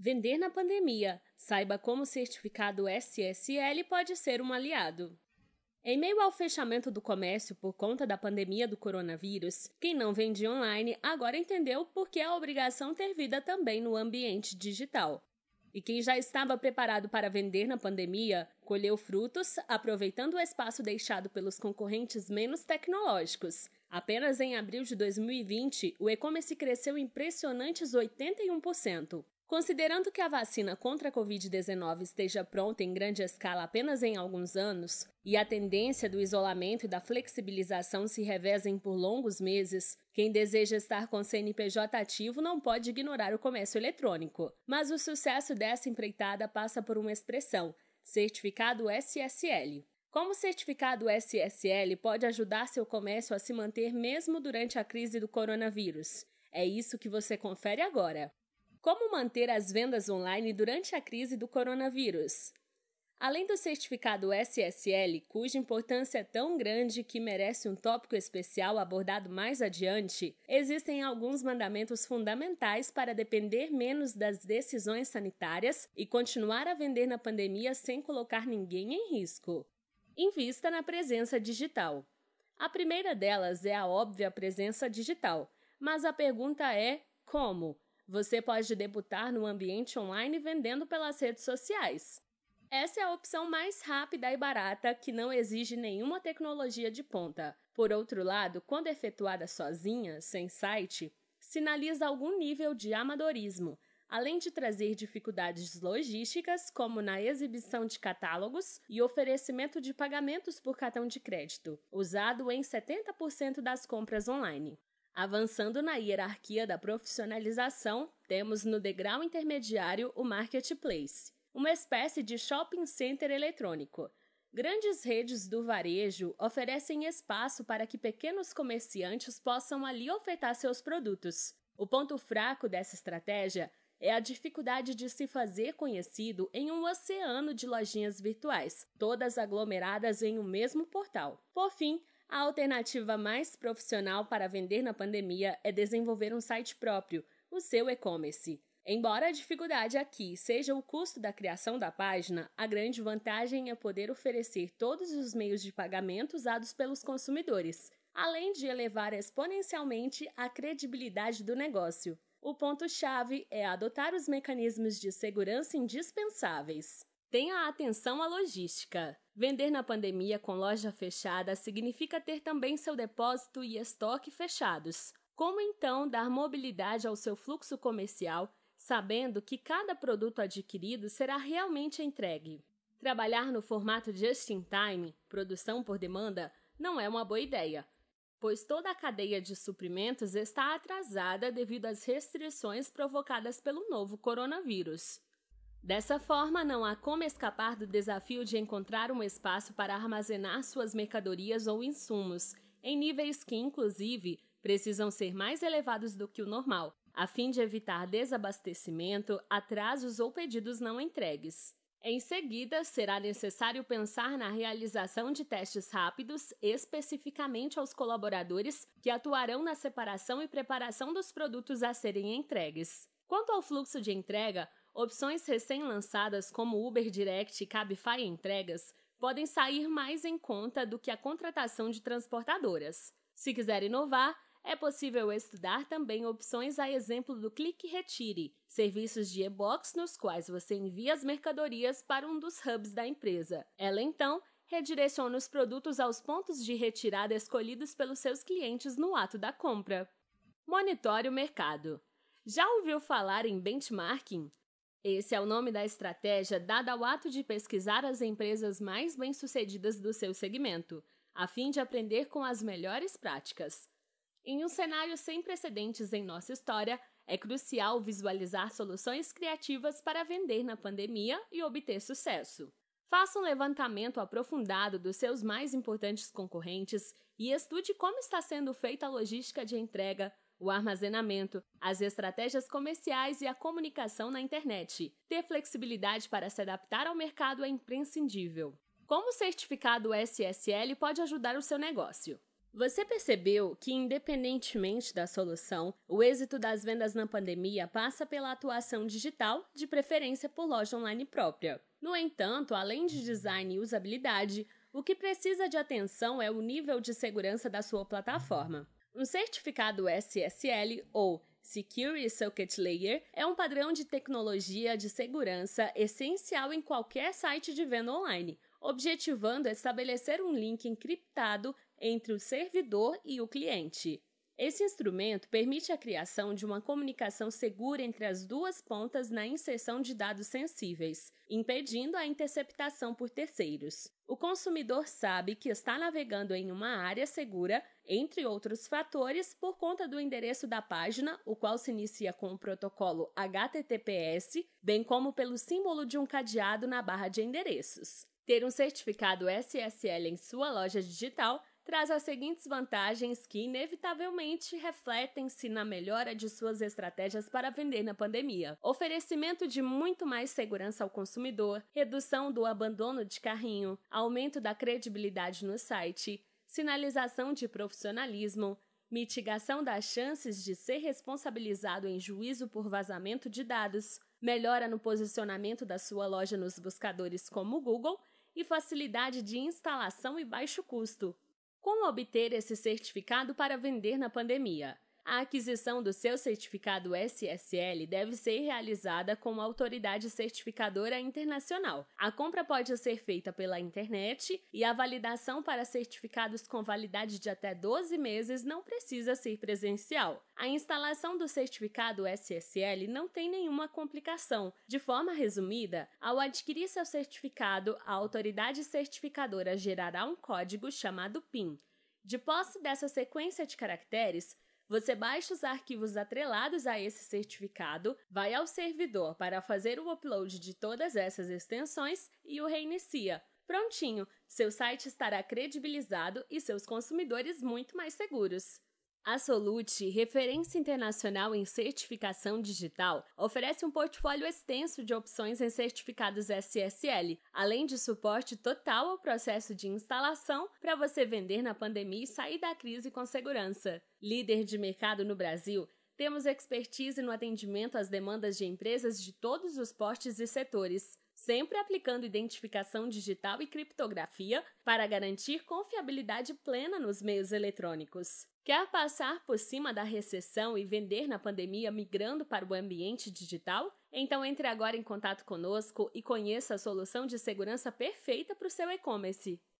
Vender na pandemia. Saiba como o certificado SSL pode ser um aliado. Em meio ao fechamento do comércio por conta da pandemia do coronavírus, quem não vendia online agora entendeu por que a obrigação ter vida também no ambiente digital. E quem já estava preparado para vender na pandemia colheu frutos, aproveitando o espaço deixado pelos concorrentes menos tecnológicos. Apenas em abril de 2020, o e-commerce cresceu impressionantes 81%. Considerando que a vacina contra a Covid-19 esteja pronta em grande escala apenas em alguns anos, e a tendência do isolamento e da flexibilização se revezem por longos meses, quem deseja estar com CNPJ ativo não pode ignorar o comércio eletrônico. Mas o sucesso dessa empreitada passa por uma expressão: certificado SSL. Como o certificado SSL pode ajudar seu comércio a se manter mesmo durante a crise do coronavírus? É isso que você confere agora. Como manter as vendas online durante a crise do coronavírus? Além do certificado SSL, cuja importância é tão grande que merece um tópico especial abordado mais adiante, existem alguns mandamentos fundamentais para depender menos das decisões sanitárias e continuar a vender na pandemia sem colocar ninguém em risco. Invista na presença digital. A primeira delas é a óbvia presença digital, mas a pergunta é como? Você pode debutar no ambiente online vendendo pelas redes sociais. Essa é a opção mais rápida e barata que não exige nenhuma tecnologia de ponta. Por outro lado, quando efetuada sozinha, sem site, sinaliza algum nível de amadorismo, além de trazer dificuldades logísticas, como na exibição de catálogos e oferecimento de pagamentos por cartão de crédito, usado em 70% das compras online. Avançando na hierarquia da profissionalização, temos no degrau intermediário o marketplace, uma espécie de shopping center eletrônico. Grandes redes do varejo oferecem espaço para que pequenos comerciantes possam ali ofertar seus produtos. O ponto fraco dessa estratégia é a dificuldade de se fazer conhecido em um oceano de lojinhas virtuais, todas aglomeradas em um mesmo portal. Por fim, a alternativa mais profissional para vender na pandemia é desenvolver um site próprio, o seu e-commerce. Embora a dificuldade aqui seja o custo da criação da página, a grande vantagem é poder oferecer todos os meios de pagamento usados pelos consumidores, além de elevar exponencialmente a credibilidade do negócio. O ponto-chave é adotar os mecanismos de segurança indispensáveis. Tenha atenção à logística. Vender na pandemia com loja fechada significa ter também seu depósito e estoque fechados. Como então dar mobilidade ao seu fluxo comercial, sabendo que cada produto adquirido será realmente entregue? Trabalhar no formato just in time, produção por demanda, não é uma boa ideia, pois toda a cadeia de suprimentos está atrasada devido às restrições provocadas pelo novo coronavírus. Dessa forma, não há como escapar do desafio de encontrar um espaço para armazenar suas mercadorias ou insumos, em níveis que, inclusive, precisam ser mais elevados do que o normal, a fim de evitar desabastecimento, atrasos ou pedidos não entregues. Em seguida, será necessário pensar na realização de testes rápidos, especificamente aos colaboradores que atuarão na separação e preparação dos produtos a serem entregues. Quanto ao fluxo de entrega, Opções recém-lançadas como Uber Direct e Cabify Entregas podem sair mais em conta do que a contratação de transportadoras. Se quiser inovar, é possível estudar também opções a exemplo do Clique Retire, serviços de e-box nos quais você envia as mercadorias para um dos hubs da empresa. Ela então redireciona os produtos aos pontos de retirada escolhidos pelos seus clientes no ato da compra. Monitore o mercado. Já ouviu falar em benchmarking? Esse é o nome da estratégia dada ao ato de pesquisar as empresas mais bem-sucedidas do seu segmento, a fim de aprender com as melhores práticas. Em um cenário sem precedentes em nossa história, é crucial visualizar soluções criativas para vender na pandemia e obter sucesso. Faça um levantamento aprofundado dos seus mais importantes concorrentes e estude como está sendo feita a logística de entrega, o armazenamento, as estratégias comerciais e a comunicação na internet. Ter flexibilidade para se adaptar ao mercado é imprescindível. Como o certificado SSL pode ajudar o seu negócio? Você percebeu que, independentemente da solução, o êxito das vendas na pandemia passa pela atuação digital, de preferência por loja online própria. No entanto, além de design e usabilidade, o que precisa de atenção é o nível de segurança da sua plataforma. Um certificado SSL ou Security Socket Layer é um padrão de tecnologia de segurança essencial em qualquer site de venda online, objetivando estabelecer um link encriptado entre o servidor e o cliente. Esse instrumento permite a criação de uma comunicação segura entre as duas pontas na inserção de dados sensíveis, impedindo a interceptação por terceiros. O consumidor sabe que está navegando em uma área segura, entre outros fatores, por conta do endereço da página, o qual se inicia com o protocolo HTTPS, bem como pelo símbolo de um cadeado na barra de endereços. Ter um certificado SSL em sua loja digital traz as seguintes vantagens que, inevitavelmente, refletem-se na melhora de suas estratégias para vender na pandemia: oferecimento de muito mais segurança ao consumidor, redução do abandono de carrinho, aumento da credibilidade no site, sinalização de profissionalismo, mitigação das chances de ser responsabilizado em juízo por vazamento de dados, melhora no posicionamento da sua loja nos buscadores como o Google e facilidade de instalação e baixo custo. Como obter esse certificado para vender na pandemia? A aquisição do seu certificado SSL deve ser realizada com uma autoridade certificadora internacional. A compra pode ser feita pela internet e a validação para certificados com validade de até 12 meses não precisa ser presencial. A instalação do certificado SSL não tem nenhuma complicação. De forma resumida, ao adquirir seu certificado, a autoridade certificadora gerará um código chamado PIN. De posse dessa sequência de caracteres, você baixa os arquivos atrelados a esse certificado, vai ao servidor para fazer o upload de todas essas extensões e o reinicia. Prontinho, seu site estará credibilizado e seus consumidores muito mais seguros. A Solute, referência internacional em certificação digital, oferece um portfólio extenso de opções em certificados SSL, além de suporte total ao processo de instalação para você vender na pandemia e sair da crise com segurança. Líder de mercado no Brasil, temos expertise no atendimento às demandas de empresas de todos os portes e setores sempre aplicando identificação digital e criptografia para garantir confiabilidade plena nos meios eletrônicos. Quer passar por cima da recessão e vender na pandemia migrando para o ambiente digital? Então entre agora em contato conosco e conheça a solução de segurança perfeita para o seu e-commerce.